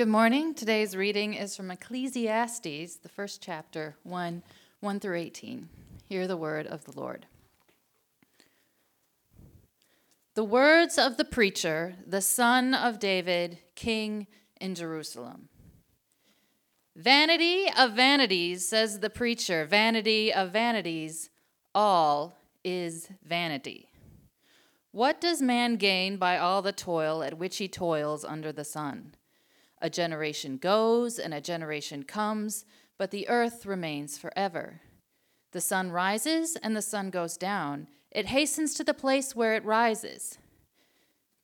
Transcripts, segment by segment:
Good morning. Today's reading is from Ecclesiastes, the first chapter, 1 1 through 18. Hear the word of the Lord. The words of the preacher, the son of David, king in Jerusalem. Vanity of vanities, says the preacher, vanity of vanities, all is vanity. What does man gain by all the toil at which he toils under the sun? A generation goes and a generation comes, but the earth remains forever. The sun rises and the sun goes down. It hastens to the place where it rises.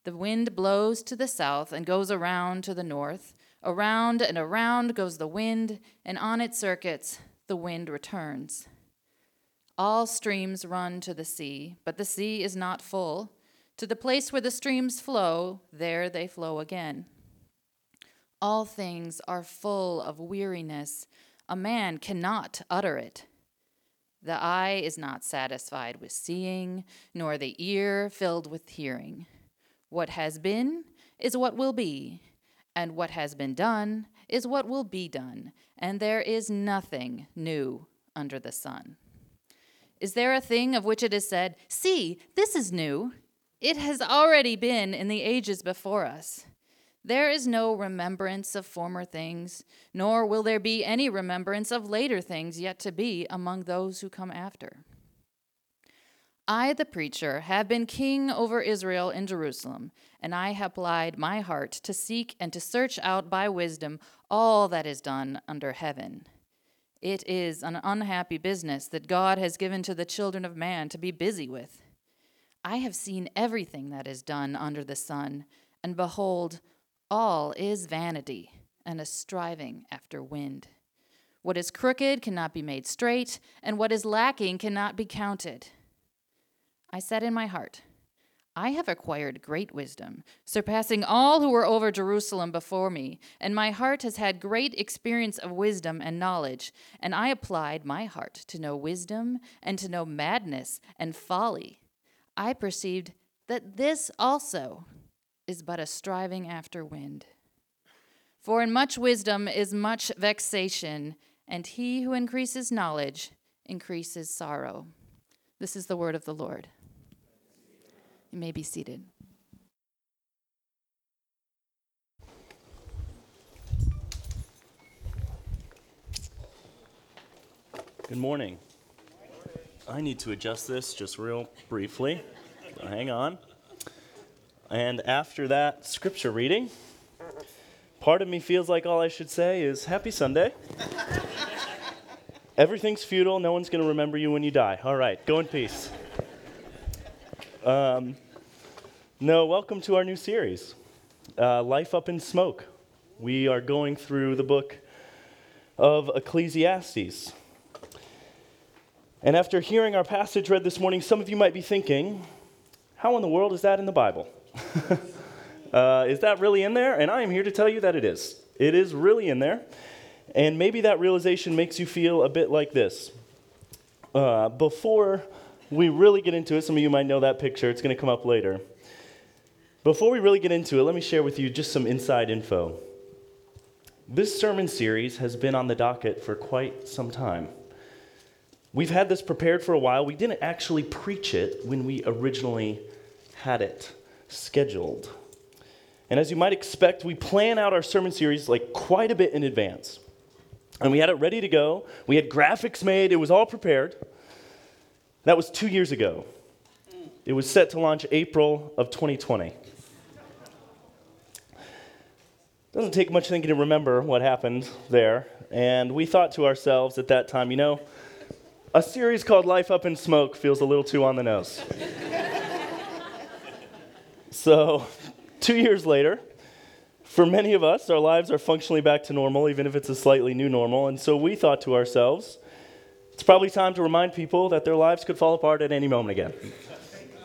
The wind blows to the south and goes around to the north. Around and around goes the wind, and on its circuits the wind returns. All streams run to the sea, but the sea is not full. To the place where the streams flow, there they flow again. All things are full of weariness. A man cannot utter it. The eye is not satisfied with seeing, nor the ear filled with hearing. What has been is what will be, and what has been done is what will be done, and there is nothing new under the sun. Is there a thing of which it is said, See, this is new? It has already been in the ages before us. There is no remembrance of former things, nor will there be any remembrance of later things yet to be among those who come after. I, the preacher, have been king over Israel in Jerusalem, and I have applied my heart to seek and to search out by wisdom all that is done under heaven. It is an unhappy business that God has given to the children of man to be busy with. I have seen everything that is done under the sun, and behold, all is vanity and a striving after wind. What is crooked cannot be made straight, and what is lacking cannot be counted. I said in my heart, I have acquired great wisdom, surpassing all who were over Jerusalem before me, and my heart has had great experience of wisdom and knowledge, and I applied my heart to know wisdom and to know madness and folly. I perceived that this also is but a striving after wind. For in much wisdom is much vexation, and he who increases knowledge increases sorrow. This is the word of the Lord. You may be seated. Good morning. I need to adjust this just real briefly. Hang on. And after that scripture reading, part of me feels like all I should say is Happy Sunday. Everything's futile. No one's going to remember you when you die. All right, go in peace. Um, no, welcome to our new series, uh, Life Up in Smoke. We are going through the book of Ecclesiastes. And after hearing our passage read this morning, some of you might be thinking, how in the world is that in the Bible? uh, is that really in there? And I am here to tell you that it is. It is really in there. And maybe that realization makes you feel a bit like this. Uh, before we really get into it, some of you might know that picture, it's going to come up later. Before we really get into it, let me share with you just some inside info. This sermon series has been on the docket for quite some time. We've had this prepared for a while. We didn't actually preach it when we originally had it scheduled. And as you might expect, we plan out our sermon series like quite a bit in advance. And we had it ready to go. We had graphics made, it was all prepared. That was two years ago. It was set to launch April of 2020. Doesn't take much thinking to remember what happened there. And we thought to ourselves at that time, you know, a series called Life Up in Smoke feels a little too on the nose. So, two years later, for many of us, our lives are functionally back to normal, even if it's a slightly new normal. And so we thought to ourselves, it's probably time to remind people that their lives could fall apart at any moment again.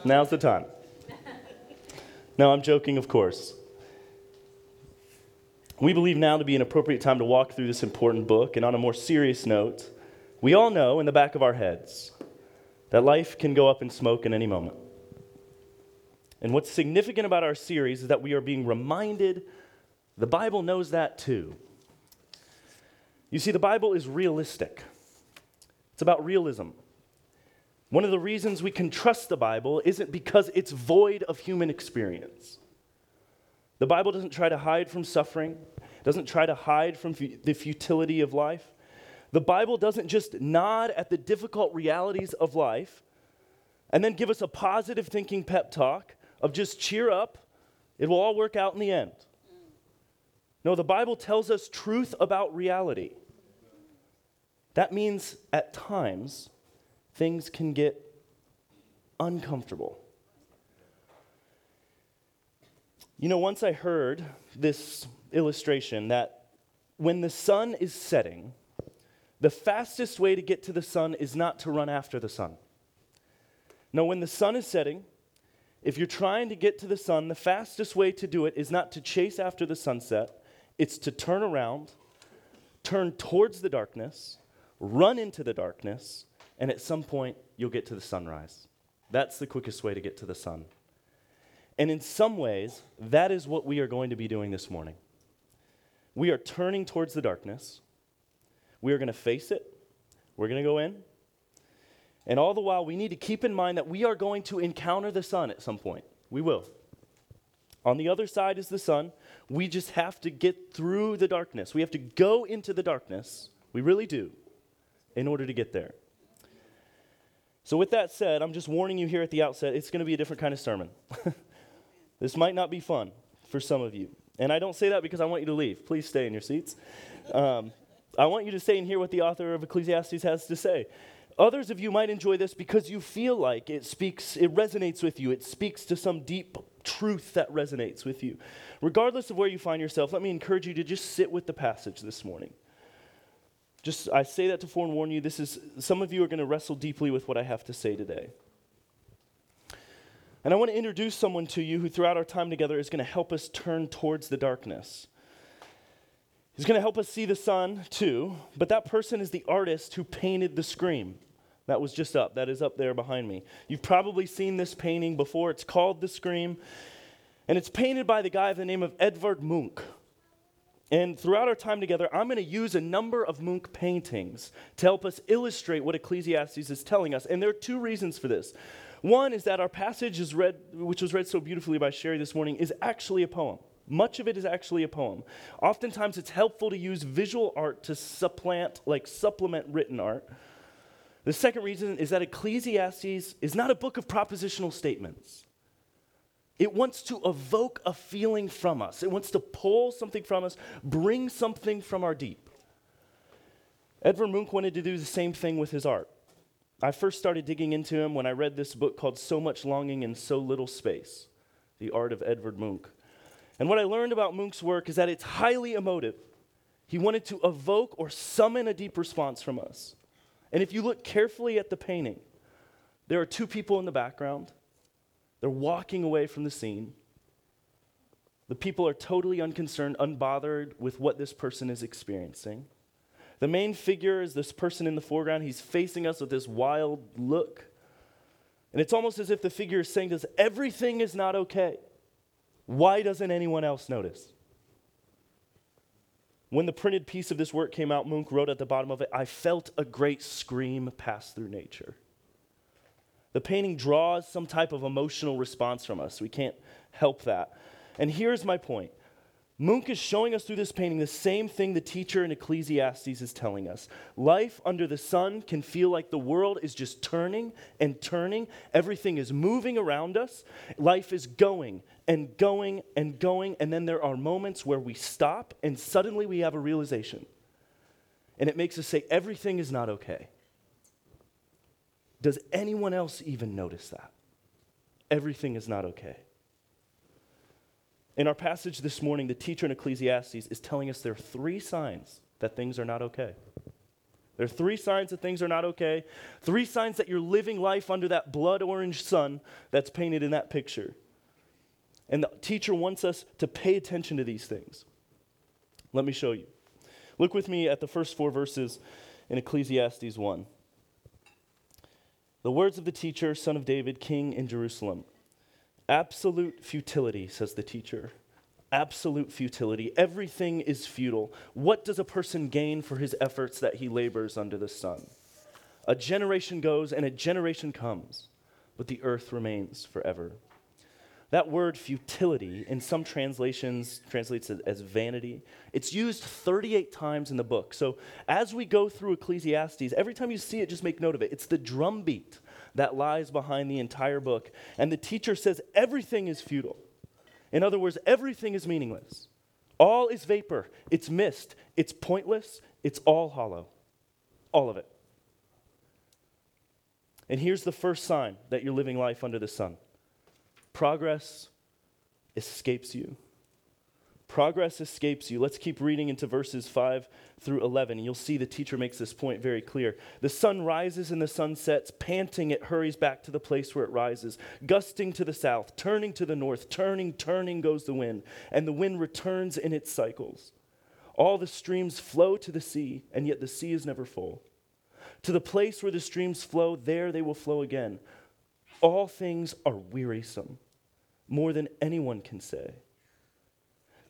Now's the time. No, I'm joking, of course. We believe now to be an appropriate time to walk through this important book. And on a more serious note, we all know in the back of our heads that life can go up in smoke in any moment. And what's significant about our series is that we are being reminded The Bible knows that too. You see, the Bible is realistic, it's about realism. One of the reasons we can trust the Bible isn't because it's void of human experience. The Bible doesn't try to hide from suffering, doesn't try to hide from fu- the futility of life. The Bible doesn't just nod at the difficult realities of life and then give us a positive thinking pep talk of just cheer up, it will all work out in the end. No, the Bible tells us truth about reality. That means at times things can get uncomfortable. You know, once I heard this illustration that when the sun is setting, the fastest way to get to the sun is not to run after the sun. No, when the sun is setting, if you're trying to get to the sun, the fastest way to do it is not to chase after the sunset, it's to turn around, turn towards the darkness, run into the darkness, and at some point you'll get to the sunrise. That's the quickest way to get to the sun. And in some ways, that is what we are going to be doing this morning. We are turning towards the darkness. We are going to face it. We're going to go in. And all the while, we need to keep in mind that we are going to encounter the sun at some point. We will. On the other side is the sun. We just have to get through the darkness. We have to go into the darkness. We really do, in order to get there. So, with that said, I'm just warning you here at the outset it's going to be a different kind of sermon. this might not be fun for some of you. And I don't say that because I want you to leave. Please stay in your seats. Um, I want you to stay and hear what the author of Ecclesiastes has to say. Others of you might enjoy this because you feel like it speaks, it resonates with you. It speaks to some deep truth that resonates with you. Regardless of where you find yourself, let me encourage you to just sit with the passage this morning. Just, I say that to forewarn you. This is, some of you are going to wrestle deeply with what I have to say today. And I want to introduce someone to you who, throughout our time together, is going to help us turn towards the darkness. He's going to help us see the sun too, but that person is the artist who painted the scream. That was just up. That is up there behind me. You've probably seen this painting before. It's called The Scream, and it's painted by the guy of the name of Edvard Munch. And throughout our time together, I'm going to use a number of Munch paintings to help us illustrate what Ecclesiastes is telling us. And there are two reasons for this. One is that our passage is read, which was read so beautifully by Sherry this morning, is actually a poem. Much of it is actually a poem. Oftentimes, it's helpful to use visual art to supplant, like supplement written art. The second reason is that Ecclesiastes is not a book of propositional statements. It wants to evoke a feeling from us, it wants to pull something from us, bring something from our deep. Edvard Munch wanted to do the same thing with his art. I first started digging into him when I read this book called So Much Longing in So Little Space The Art of Edvard Munch. And what I learned about Munch's work is that it's highly emotive. He wanted to evoke or summon a deep response from us. And if you look carefully at the painting, there are two people in the background. They're walking away from the scene. The people are totally unconcerned, unbothered with what this person is experiencing. The main figure is this person in the foreground. He's facing us with this wild look. And it's almost as if the figure is saying to us, Everything is not okay. Why doesn't anyone else notice? When the printed piece of this work came out, Munch wrote at the bottom of it, I felt a great scream pass through nature. The painting draws some type of emotional response from us. We can't help that. And here's my point Munch is showing us through this painting the same thing the teacher in Ecclesiastes is telling us. Life under the sun can feel like the world is just turning and turning. Everything is moving around us. Life is going and going and going. And then there are moments where we stop and suddenly we have a realization. And it makes us say, everything is not okay. Does anyone else even notice that? Everything is not okay. In our passage this morning, the teacher in Ecclesiastes is telling us there are three signs that things are not okay. There are three signs that things are not okay, three signs that you're living life under that blood orange sun that's painted in that picture. And the teacher wants us to pay attention to these things. Let me show you. Look with me at the first four verses in Ecclesiastes 1. The words of the teacher, son of David, king in Jerusalem. Absolute futility, says the teacher. absolute futility. Everything is futile. What does a person gain for his efforts that he labors under the sun? A generation goes and a generation comes, but the earth remains forever. That word futility in some translations translates as vanity. It's used 38 times in the book. So as we go through Ecclesiastes, every time you see it, just make note of it. It's the drumbeat that lies behind the entire book. And the teacher says everything is futile. In other words, everything is meaningless. All is vapor, it's mist, it's pointless, it's all hollow. All of it. And here's the first sign that you're living life under the sun progress escapes you. Progress escapes you. Let's keep reading into verses 5 through 11. You'll see the teacher makes this point very clear. The sun rises and the sun sets. Panting, it hurries back to the place where it rises. Gusting to the south, turning to the north, turning, turning goes the wind, and the wind returns in its cycles. All the streams flow to the sea, and yet the sea is never full. To the place where the streams flow, there they will flow again. All things are wearisome, more than anyone can say.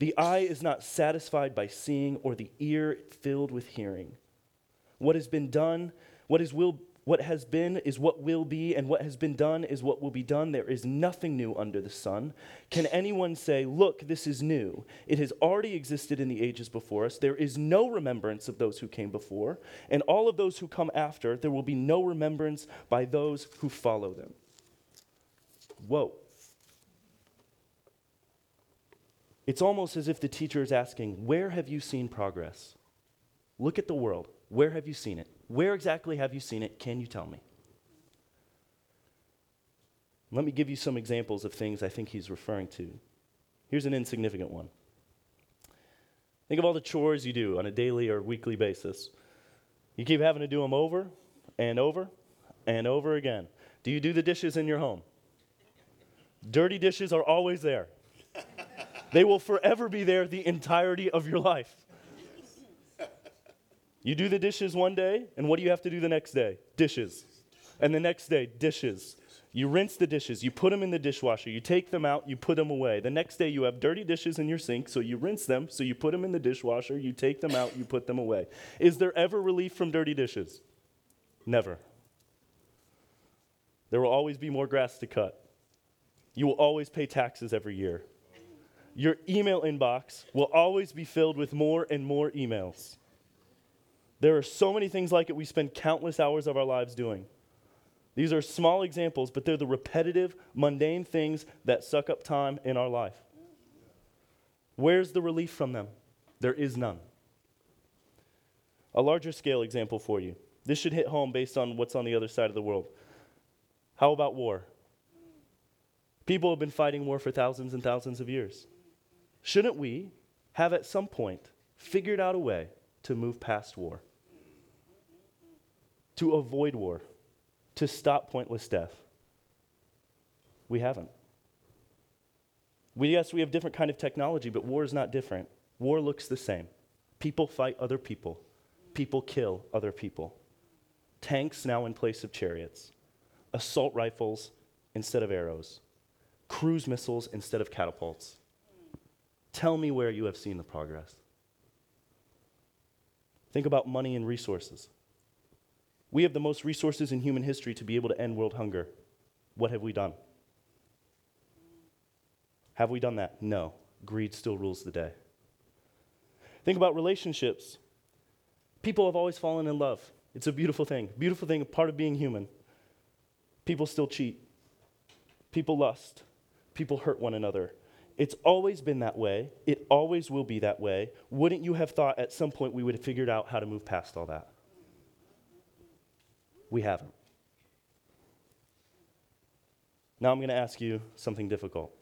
The eye is not satisfied by seeing, or the ear filled with hearing. What has been done, what, is will, what has been is what will be, and what has been done is what will be done. There is nothing new under the sun. Can anyone say, Look, this is new? It has already existed in the ages before us. There is no remembrance of those who came before, and all of those who come after, there will be no remembrance by those who follow them. Whoa. It's almost as if the teacher is asking, Where have you seen progress? Look at the world. Where have you seen it? Where exactly have you seen it? Can you tell me? Let me give you some examples of things I think he's referring to. Here's an insignificant one. Think of all the chores you do on a daily or weekly basis. You keep having to do them over and over and over again. Do you do the dishes in your home? Dirty dishes are always there. They will forever be there the entirety of your life. You do the dishes one day, and what do you have to do the next day? Dishes. And the next day, dishes. You rinse the dishes, you put them in the dishwasher, you take them out, you put them away. The next day, you have dirty dishes in your sink, so you rinse them, so you put them in the dishwasher, you take them out, you put them away. Is there ever relief from dirty dishes? Never. There will always be more grass to cut. You will always pay taxes every year your email inbox will always be filled with more and more emails. There are so many things like it we spend countless hours of our lives doing. These are small examples, but they're the repetitive, mundane things that suck up time in our life. Where's the relief from them? There is none. A larger scale example for you. This should hit home based on what's on the other side of the world. How about war? People have been fighting war for thousands and thousands of years. Shouldn't we have at some point figured out a way to move past war, to avoid war, to stop pointless death? We haven't. We, yes, we have different kind of technology, but war is not different. War looks the same. People fight other people. People kill other people. Tanks now in place of chariots. Assault rifles instead of arrows. Cruise missiles instead of catapults. Tell me where you have seen the progress. Think about money and resources. We have the most resources in human history to be able to end world hunger. What have we done? Have we done that? No. Greed still rules the day. Think about relationships. People have always fallen in love. It's a beautiful thing. Beautiful thing, part of being human. People still cheat. People lust. People hurt one another. It's always been that way. It always will be that way. Wouldn't you have thought at some point we would have figured out how to move past all that? We haven't. Now I'm going to ask you something difficult.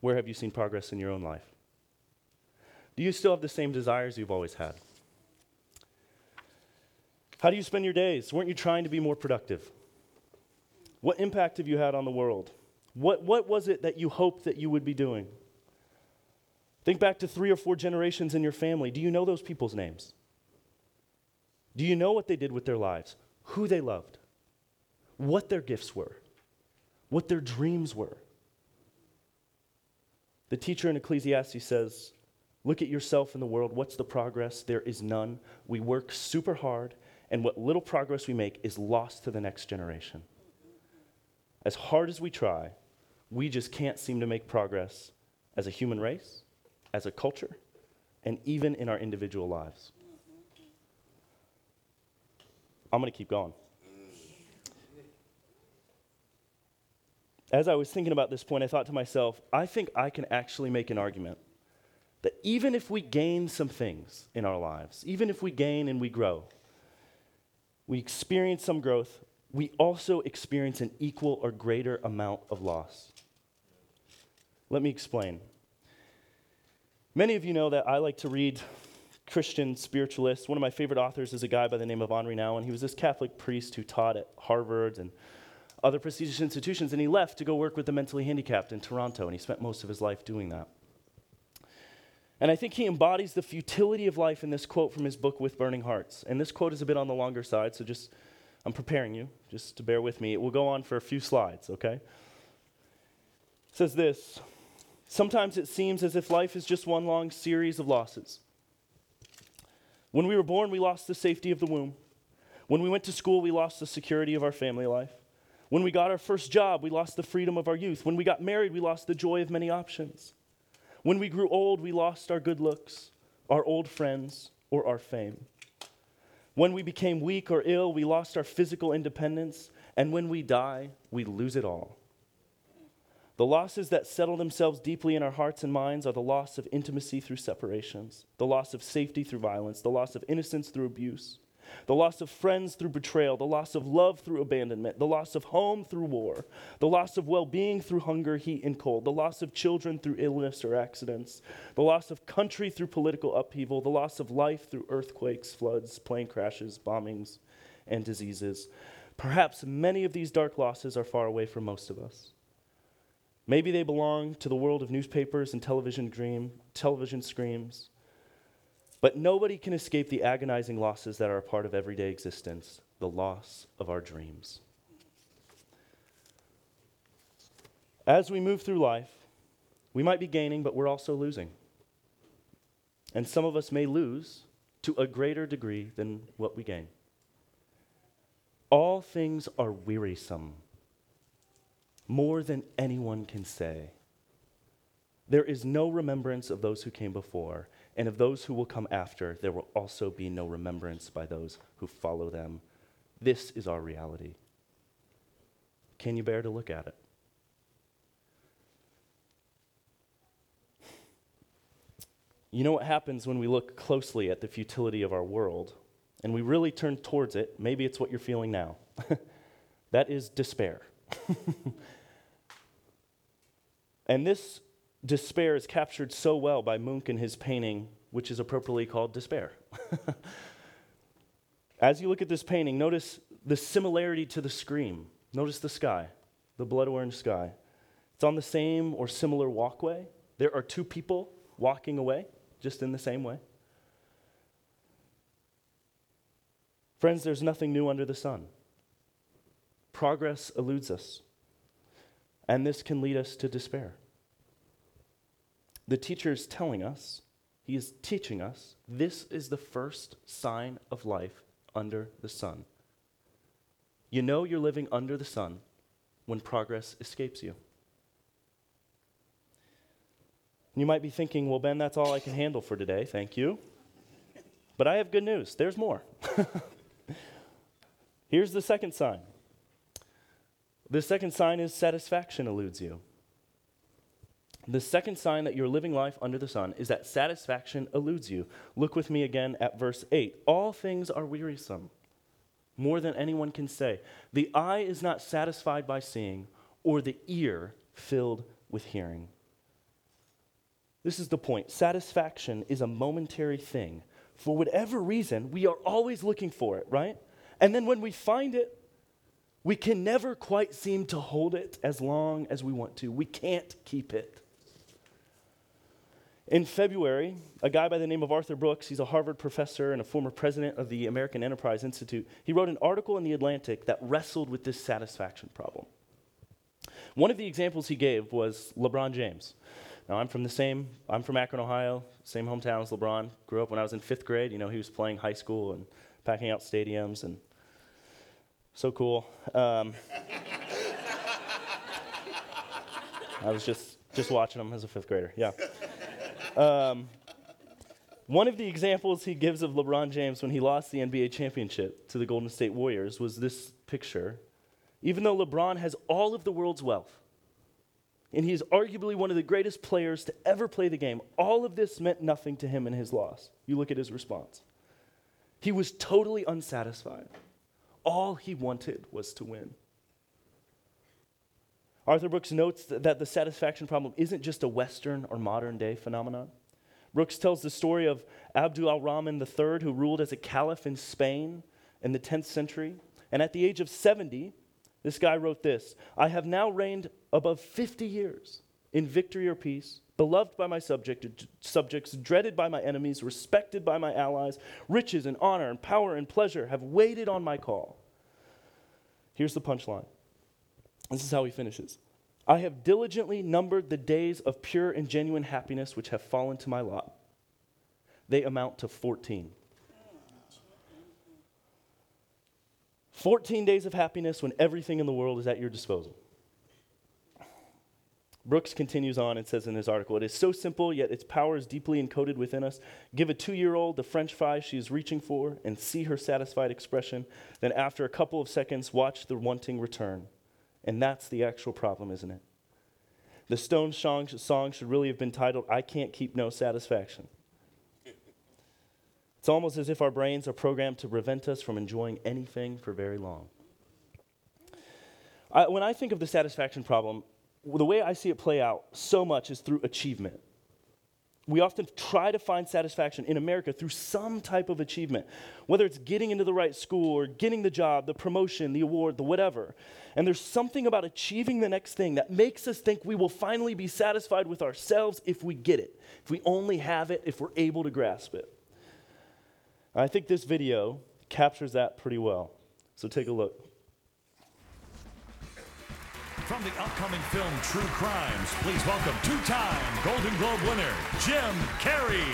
Where have you seen progress in your own life? Do you still have the same desires you've always had? How do you spend your days? Weren't you trying to be more productive? What impact have you had on the world? What, what was it that you hoped that you would be doing? Think back to three or four generations in your family. Do you know those people's names? Do you know what they did with their lives? Who they loved? What their gifts were? What their dreams were? The teacher in Ecclesiastes says, Look at yourself in the world. What's the progress? There is none. We work super hard, and what little progress we make is lost to the next generation. As hard as we try, we just can't seem to make progress as a human race, as a culture, and even in our individual lives. I'm going to keep going. As I was thinking about this point, I thought to myself, I think I can actually make an argument that even if we gain some things in our lives, even if we gain and we grow, we experience some growth, we also experience an equal or greater amount of loss. Let me explain. Many of you know that I like to read Christian spiritualists. One of my favorite authors is a guy by the name of Henri Nouwen. He was this Catholic priest who taught at Harvard and other prestigious institutions, and he left to go work with the mentally handicapped in Toronto, and he spent most of his life doing that. And I think he embodies the futility of life in this quote from his book, With Burning Hearts. And this quote is a bit on the longer side, so just, I'm preparing you, just to bear with me. It will go on for a few slides, okay? It says this Sometimes it seems as if life is just one long series of losses. When we were born, we lost the safety of the womb. When we went to school, we lost the security of our family life. When we got our first job, we lost the freedom of our youth. When we got married, we lost the joy of many options. When we grew old, we lost our good looks, our old friends, or our fame. When we became weak or ill, we lost our physical independence. And when we die, we lose it all. The losses that settle themselves deeply in our hearts and minds are the loss of intimacy through separations, the loss of safety through violence, the loss of innocence through abuse, the loss of friends through betrayal, the loss of love through abandonment, the loss of home through war, the loss of well being through hunger, heat, and cold, the loss of children through illness or accidents, the loss of country through political upheaval, the loss of life through earthquakes, floods, plane crashes, bombings, and diseases. Perhaps many of these dark losses are far away from most of us. Maybe they belong to the world of newspapers and television dream, television screams. But nobody can escape the agonizing losses that are a part of everyday existence the loss of our dreams. As we move through life, we might be gaining, but we're also losing. And some of us may lose to a greater degree than what we gain. All things are wearisome, more than anyone can say. There is no remembrance of those who came before, and of those who will come after, there will also be no remembrance by those who follow them. This is our reality. Can you bear to look at it? You know what happens when we look closely at the futility of our world and we really turn towards it? Maybe it's what you're feeling now. that is despair. and this despair is captured so well by Munch in his painting, which is appropriately called Despair. As you look at this painting, notice the similarity to the scream. Notice the sky, the blood orange sky. It's on the same or similar walkway. There are two people walking away, just in the same way. Friends, there's nothing new under the sun. Progress eludes us, and this can lead us to despair. The teacher is telling us, he is teaching us, this is the first sign of life under the sun. You know you're living under the sun when progress escapes you. You might be thinking, well, Ben, that's all I can handle for today. Thank you. But I have good news. There's more. Here's the second sign. The second sign is satisfaction eludes you. The second sign that you're living life under the sun is that satisfaction eludes you. Look with me again at verse 8. All things are wearisome, more than anyone can say. The eye is not satisfied by seeing, or the ear filled with hearing. This is the point. Satisfaction is a momentary thing. For whatever reason, we are always looking for it, right? And then when we find it, we can never quite seem to hold it as long as we want to. We can't keep it. In February, a guy by the name of Arthur Brooks, he's a Harvard professor and a former president of the American Enterprise Institute, he wrote an article in The Atlantic that wrestled with this satisfaction problem. One of the examples he gave was LeBron James. Now, I'm from the same, I'm from Akron, Ohio, same hometown as LeBron. Grew up when I was in fifth grade. You know, he was playing high school and packing out stadiums and so cool. Um, I was just, just watching him as a fifth grader, yeah. Um, one of the examples he gives of LeBron James when he lost the NBA championship to the Golden State Warriors was this picture. Even though LeBron has all of the world's wealth, and he is arguably one of the greatest players to ever play the game, all of this meant nothing to him in his loss. You look at his response. He was totally unsatisfied. All he wanted was to win. Arthur Brooks notes that the satisfaction problem isn't just a Western or modern day phenomenon. Brooks tells the story of Abdul al Rahman III, who ruled as a caliph in Spain in the 10th century. And at the age of 70, this guy wrote this I have now reigned above 50 years in victory or peace, beloved by my subject, subjects, dreaded by my enemies, respected by my allies. Riches and honor and power and pleasure have waited on my call. Here's the punchline. This is how he finishes. I have diligently numbered the days of pure and genuine happiness which have fallen to my lot. They amount to 14. 14 days of happiness when everything in the world is at your disposal. Brooks continues on and says in his article, It is so simple, yet its power is deeply encoded within us. Give a two year old the french fry she is reaching for and see her satisfied expression. Then, after a couple of seconds, watch the wanting return. And that's the actual problem, isn't it? The Stone song, should really have been titled, I Can't Keep No Satisfaction. It's almost as if our brains are programmed to prevent us from enjoying anything for very long. I, when I think of the satisfaction problem, the way I see it play out so much is through achievement. We often try to find satisfaction in America through some type of achievement, whether it's getting into the right school or getting the job, the promotion, the award, the whatever. And there's something about achieving the next thing that makes us think we will finally be satisfied with ourselves if we get it, if we only have it, if we're able to grasp it. I think this video captures that pretty well. So take a look. From the upcoming film True Crimes, please welcome two time Golden Globe winner, Jim Carrey.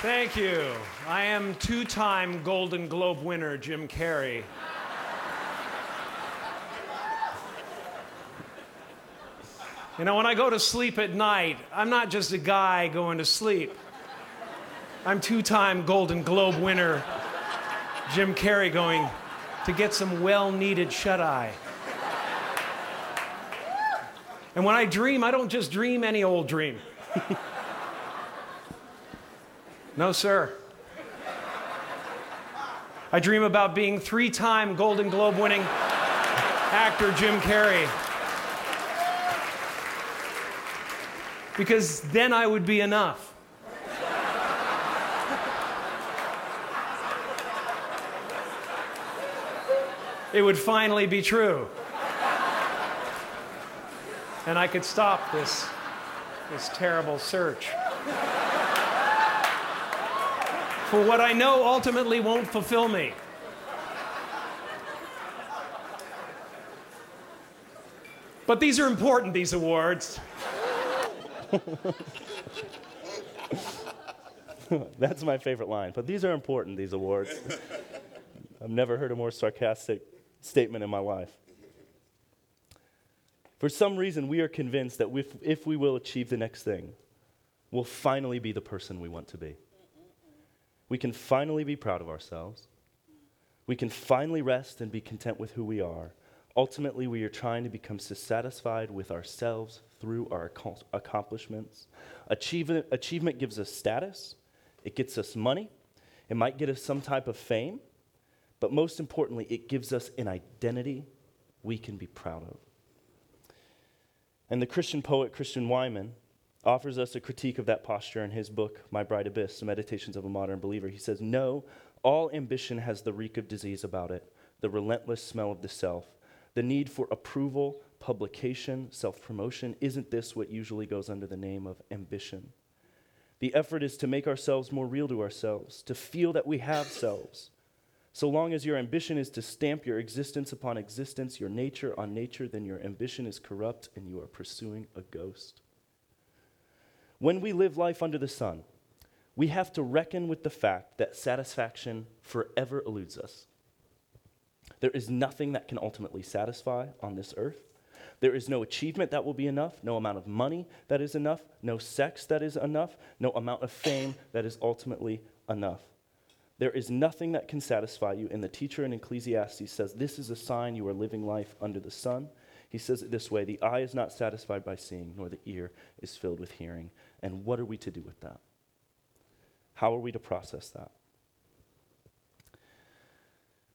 Thank you. I am two time Golden Globe winner, Jim Carrey. You know, when I go to sleep at night, I'm not just a guy going to sleep. I'm two time Golden Globe winner, Jim Carrey, going to get some well needed shut eye. And when I dream, I don't just dream any old dream. no, sir. I dream about being three time Golden Globe winning actor Jim Carrey. Because then I would be enough. It would finally be true. And I could stop this, this terrible search. For what I know ultimately won't fulfill me. But these are important, these awards. That's my favorite line. But these are important, these awards. I've never heard a more sarcastic statement in my life. For some reason, we are convinced that if, if we will achieve the next thing, we'll finally be the person we want to be. We can finally be proud of ourselves. We can finally rest and be content with who we are. Ultimately, we are trying to become satisfied with ourselves through our accomplishments. Achievement, achievement gives us status, it gets us money, it might get us some type of fame, but most importantly, it gives us an identity we can be proud of. And the Christian poet Christian Wiman offers us a critique of that posture in his book, My Bright Abyss The Meditations of a Modern Believer. He says, No, all ambition has the reek of disease about it, the relentless smell of the self, the need for approval, publication, self promotion. Isn't this what usually goes under the name of ambition? The effort is to make ourselves more real to ourselves, to feel that we have selves, So long as your ambition is to stamp your existence upon existence, your nature on nature, then your ambition is corrupt and you are pursuing a ghost. When we live life under the sun, we have to reckon with the fact that satisfaction forever eludes us. There is nothing that can ultimately satisfy on this earth. There is no achievement that will be enough, no amount of money that is enough, no sex that is enough, no amount of fame that is ultimately enough. There is nothing that can satisfy you. And the teacher in Ecclesiastes says, This is a sign you are living life under the sun. He says it this way The eye is not satisfied by seeing, nor the ear is filled with hearing. And what are we to do with that? How are we to process that?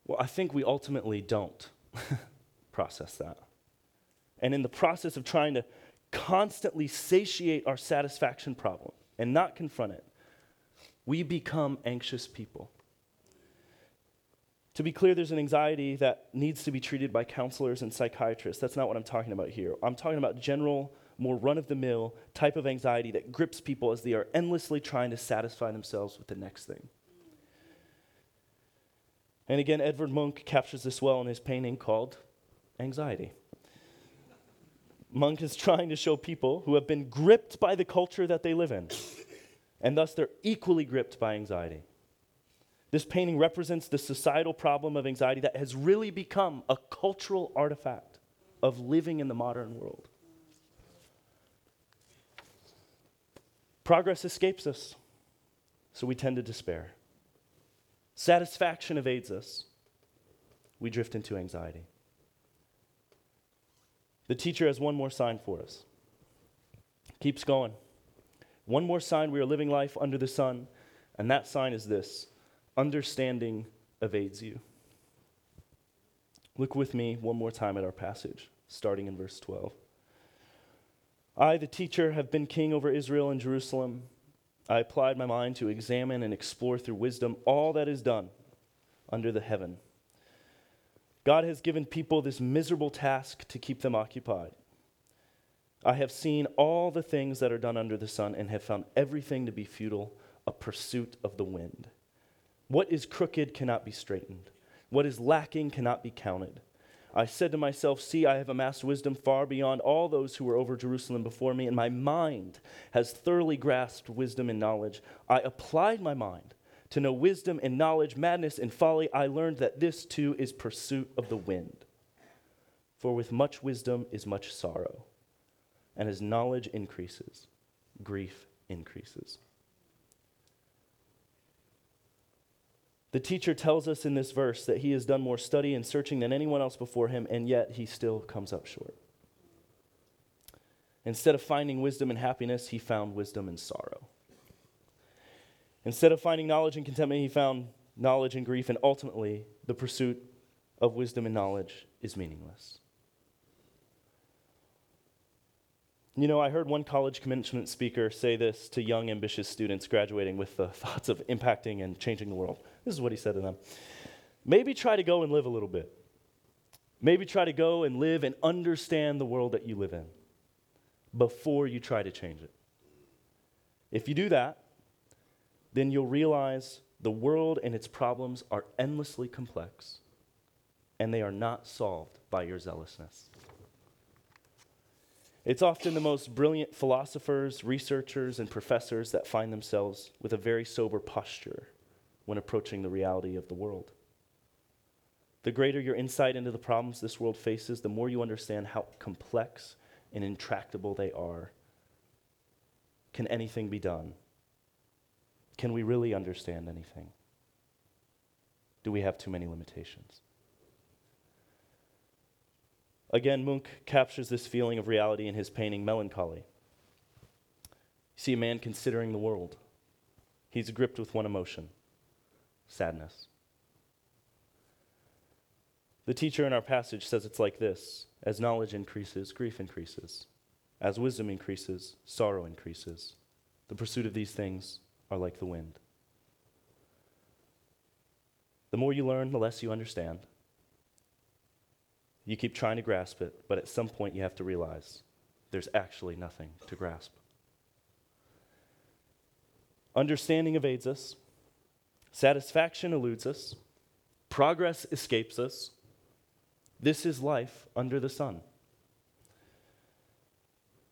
Well, I think we ultimately don't process that. And in the process of trying to constantly satiate our satisfaction problem and not confront it, we become anxious people. To be clear, there's an anxiety that needs to be treated by counselors and psychiatrists. That's not what I'm talking about here. I'm talking about general, more run of the mill type of anxiety that grips people as they are endlessly trying to satisfy themselves with the next thing. And again, Edvard Munch captures this well in his painting called Anxiety. Munch is trying to show people who have been gripped by the culture that they live in, and thus they're equally gripped by anxiety. This painting represents the societal problem of anxiety that has really become a cultural artifact of living in the modern world. Progress escapes us, so we tend to despair. Satisfaction evades us, we drift into anxiety. The teacher has one more sign for us. Keeps going. One more sign we are living life under the sun, and that sign is this understanding evades you. Look with me one more time at our passage, starting in verse 12. I, the teacher, have been king over Israel and Jerusalem. I applied my mind to examine and explore through wisdom all that is done under the heaven. God has given people this miserable task to keep them occupied. I have seen all the things that are done under the sun and have found everything to be futile, a pursuit of the wind. What is crooked cannot be straightened. What is lacking cannot be counted. I said to myself, See, I have amassed wisdom far beyond all those who were over Jerusalem before me, and my mind has thoroughly grasped wisdom and knowledge. I applied my mind to know wisdom and knowledge, madness and folly. I learned that this too is pursuit of the wind. For with much wisdom is much sorrow, and as knowledge increases, grief increases. The teacher tells us in this verse that he has done more study and searching than anyone else before him, and yet he still comes up short. Instead of finding wisdom and happiness, he found wisdom and sorrow. Instead of finding knowledge and contentment, he found knowledge and grief, and ultimately, the pursuit of wisdom and knowledge is meaningless. You know, I heard one college commencement speaker say this to young, ambitious students graduating with the thoughts of impacting and changing the world. This is what he said to them Maybe try to go and live a little bit. Maybe try to go and live and understand the world that you live in before you try to change it. If you do that, then you'll realize the world and its problems are endlessly complex and they are not solved by your zealousness. It's often the most brilliant philosophers, researchers, and professors that find themselves with a very sober posture when approaching the reality of the world. The greater your insight into the problems this world faces, the more you understand how complex and intractable they are. Can anything be done? Can we really understand anything? Do we have too many limitations? Again, Munch captures this feeling of reality in his painting Melancholy. You see a man considering the world. He's gripped with one emotion sadness. The teacher in our passage says it's like this As knowledge increases, grief increases. As wisdom increases, sorrow increases. The pursuit of these things are like the wind. The more you learn, the less you understand. You keep trying to grasp it, but at some point you have to realize there's actually nothing to grasp. Understanding evades us, satisfaction eludes us, Progress escapes us. This is life under the sun.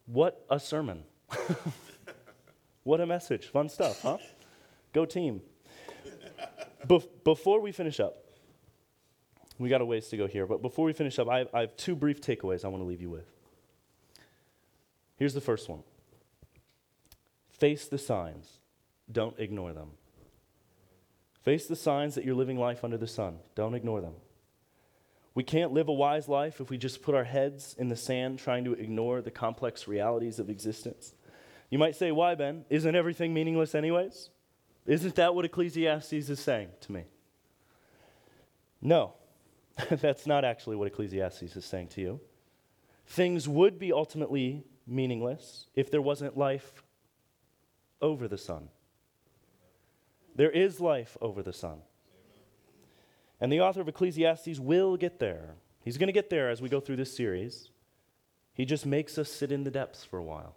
What a sermon. what a message. Fun stuff, huh? Go team. Bef- before we finish up, we got a ways to go here, but before we finish up, I I have two brief takeaways I want to leave you with. Here's the first one face the signs, don't ignore them. Face the signs that you're living life under the sun, don't ignore them. We can't live a wise life if we just put our heads in the sand trying to ignore the complex realities of existence. You might say, Why, Ben? Isn't everything meaningless, anyways? Isn't that what Ecclesiastes is saying to me? No, that's not actually what Ecclesiastes is saying to you. Things would be ultimately meaningless if there wasn't life over the sun. There is life over the sun. And the author of Ecclesiastes will get there. He's going to get there as we go through this series. He just makes us sit in the depths for a while.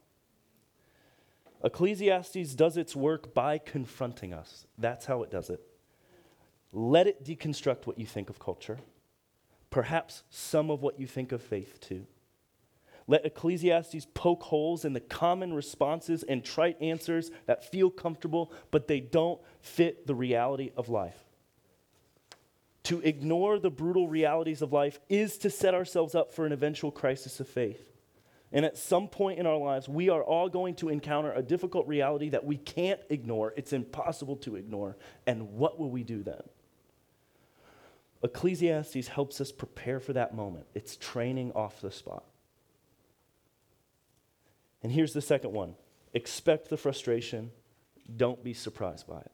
Ecclesiastes does its work by confronting us. That's how it does it. Let it deconstruct what you think of culture, perhaps some of what you think of faith too. Let Ecclesiastes poke holes in the common responses and trite answers that feel comfortable, but they don't fit the reality of life. To ignore the brutal realities of life is to set ourselves up for an eventual crisis of faith. And at some point in our lives, we are all going to encounter a difficult reality that we can't ignore. It's impossible to ignore. And what will we do then? Ecclesiastes helps us prepare for that moment. It's training off the spot. And here's the second one expect the frustration, don't be surprised by it.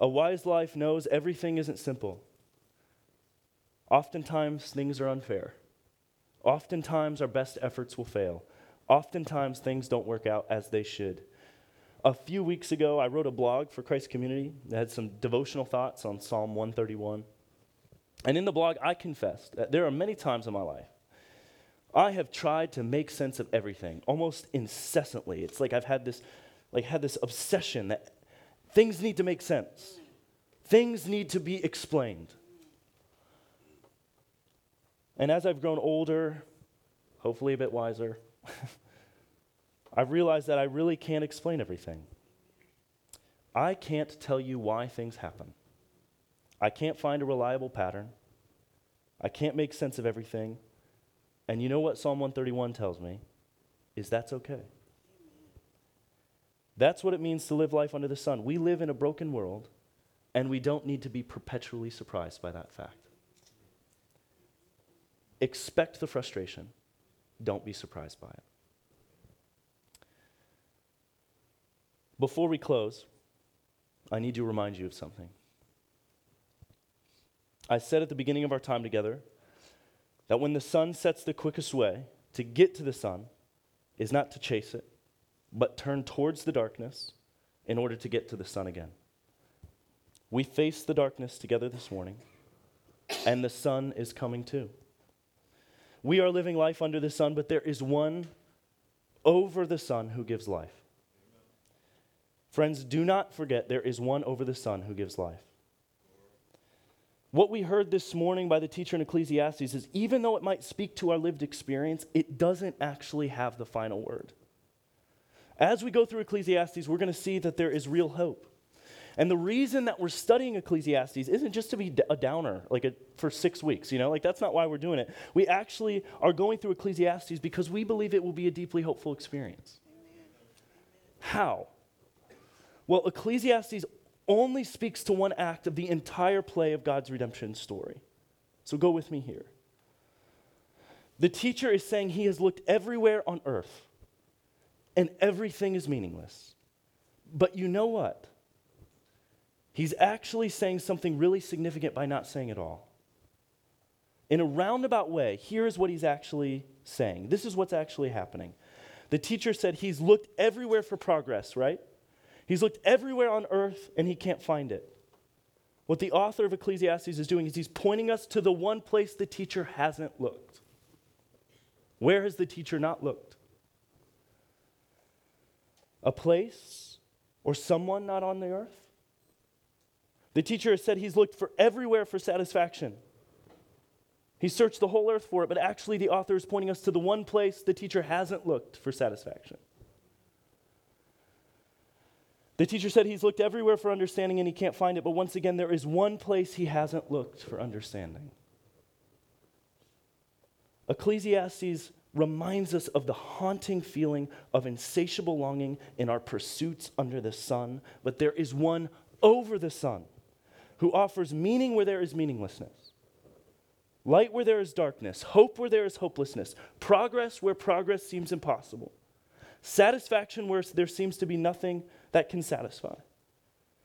A wise life knows everything isn't simple. Oftentimes, things are unfair. Oftentimes, our best efforts will fail. Oftentimes, things don't work out as they should. A few weeks ago, I wrote a blog for Christ Community that had some devotional thoughts on Psalm 131. And in the blog, I confessed that there are many times in my life I have tried to make sense of everything almost incessantly. It's like I've had this, like had this obsession that things need to make sense. Things need to be explained. And as I've grown older, hopefully a bit wiser, I've realized that I really can't explain everything. I can't tell you why things happen. I can't find a reliable pattern. I can't make sense of everything. And you know what Psalm 131 tells me? Is that's okay. That's what it means to live life under the sun. We live in a broken world, and we don't need to be perpetually surprised by that fact. Expect the frustration, don't be surprised by it. Before we close, I need to remind you of something. I said at the beginning of our time together that when the sun sets the quickest way to get to the sun is not to chase it, but turn towards the darkness in order to get to the sun again. We face the darkness together this morning, and the sun is coming too. We are living life under the sun, but there is one over the sun who gives life. Friends, do not forget there is one over the sun who gives life. What we heard this morning by the teacher in Ecclesiastes is even though it might speak to our lived experience, it doesn't actually have the final word. As we go through Ecclesiastes, we're going to see that there is real hope. And the reason that we're studying Ecclesiastes isn't just to be a downer, like a, for six weeks, you know, like that's not why we're doing it. We actually are going through Ecclesiastes because we believe it will be a deeply hopeful experience. How? Well, Ecclesiastes only speaks to one act of the entire play of God's redemption story. So go with me here. The teacher is saying he has looked everywhere on earth and everything is meaningless. But you know what? He's actually saying something really significant by not saying it all. In a roundabout way, here is what he's actually saying. This is what's actually happening. The teacher said he's looked everywhere for progress, right? He's looked everywhere on earth and he can't find it. What the author of Ecclesiastes is doing is he's pointing us to the one place the teacher hasn't looked. Where has the teacher not looked? A place or someone not on the earth? The teacher has said he's looked for everywhere for satisfaction. He searched the whole earth for it, but actually, the author is pointing us to the one place the teacher hasn't looked for satisfaction. The teacher said he's looked everywhere for understanding and he can't find it, but once again, there is one place he hasn't looked for understanding. Ecclesiastes reminds us of the haunting feeling of insatiable longing in our pursuits under the sun, but there is one over the sun who offers meaning where there is meaninglessness, light where there is darkness, hope where there is hopelessness, progress where progress seems impossible, satisfaction where there seems to be nothing that can satisfy,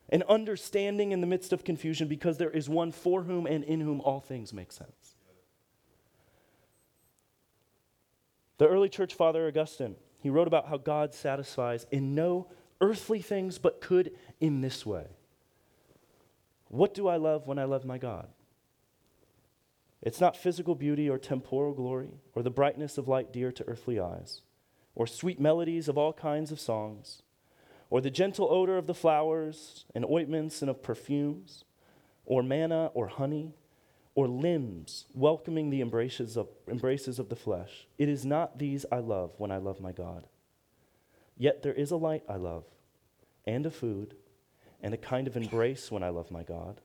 An understanding in the midst of confusion because there is one for whom and in whom all things make sense. The early church father Augustine, he wrote about how God satisfies in no earthly things, but could in this way. What do I love when I love my God? It's not physical beauty or temporal glory or the brightness of light dear to earthly eyes or sweet melodies of all kinds of songs or the gentle odor of the flowers and ointments and of perfumes or manna or honey or limbs welcoming the embraces of, embraces of the flesh. It is not these I love when I love my God. Yet there is a light I love, and a food, and a kind of embrace when I love my God.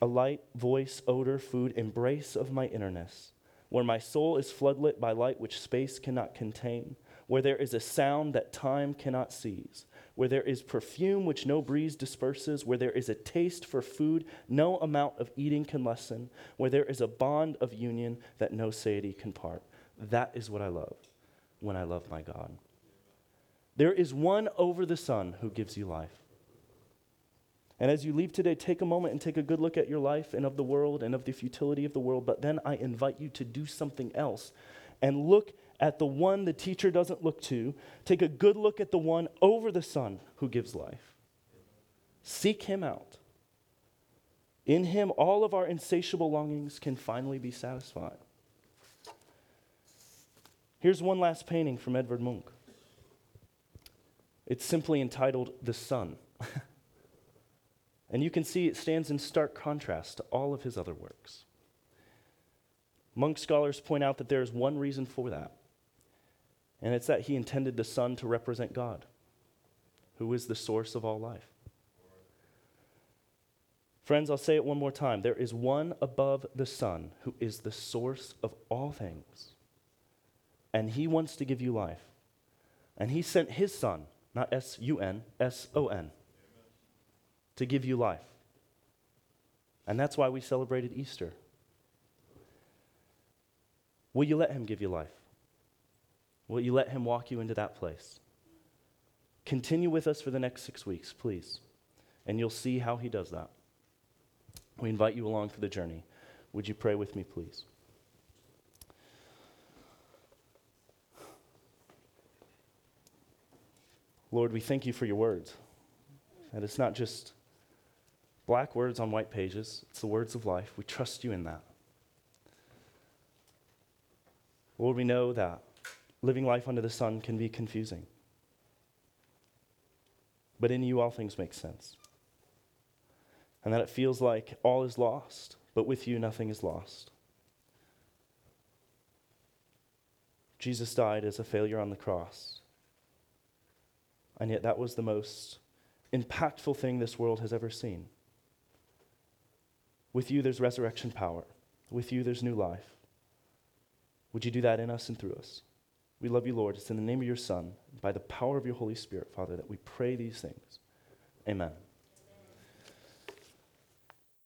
A light, voice, odor, food, embrace of my innerness, where my soul is floodlit by light which space cannot contain, where there is a sound that time cannot seize, where there is perfume which no breeze disperses, where there is a taste for food no amount of eating can lessen, where there is a bond of union that no satiety can part. That is what I love when I love my God. There is one over the sun who gives you life. And as you leave today, take a moment and take a good look at your life and of the world and of the futility of the world. But then I invite you to do something else and look at the one the teacher doesn't look to, take a good look at the one over the sun who gives life. Seek him out. In him, all of our insatiable longings can finally be satisfied. Here's one last painting from Edvard Munch. It's simply entitled The Sun. and you can see it stands in stark contrast to all of his other works. Munch scholars point out that there is one reason for that and it's that he intended the sun to represent God, who is the source of all life. Friends, I'll say it one more time. There is one above the sun who is the source of all things. And he wants to give you life. And he sent his son, not S U N, S O N, to give you life. And that's why we celebrated Easter. Will you let him give you life? Will you let Him walk you into that place? Continue with us for the next six weeks, please, and you'll see how He does that. We invite you along for the journey. Would you pray with me, please? Lord, we thank you for your words. That it's not just black words on white pages, it's the words of life. We trust you in that. Lord, we know that living life under the sun can be confusing. But in you, all things make sense. And that it feels like all is lost, but with you, nothing is lost. Jesus died as a failure on the cross. And yet, that was the most impactful thing this world has ever seen. With you, there's resurrection power. With you, there's new life. Would you do that in us and through us? We love you, Lord. It's in the name of your Son, by the power of your Holy Spirit, Father, that we pray these things. Amen.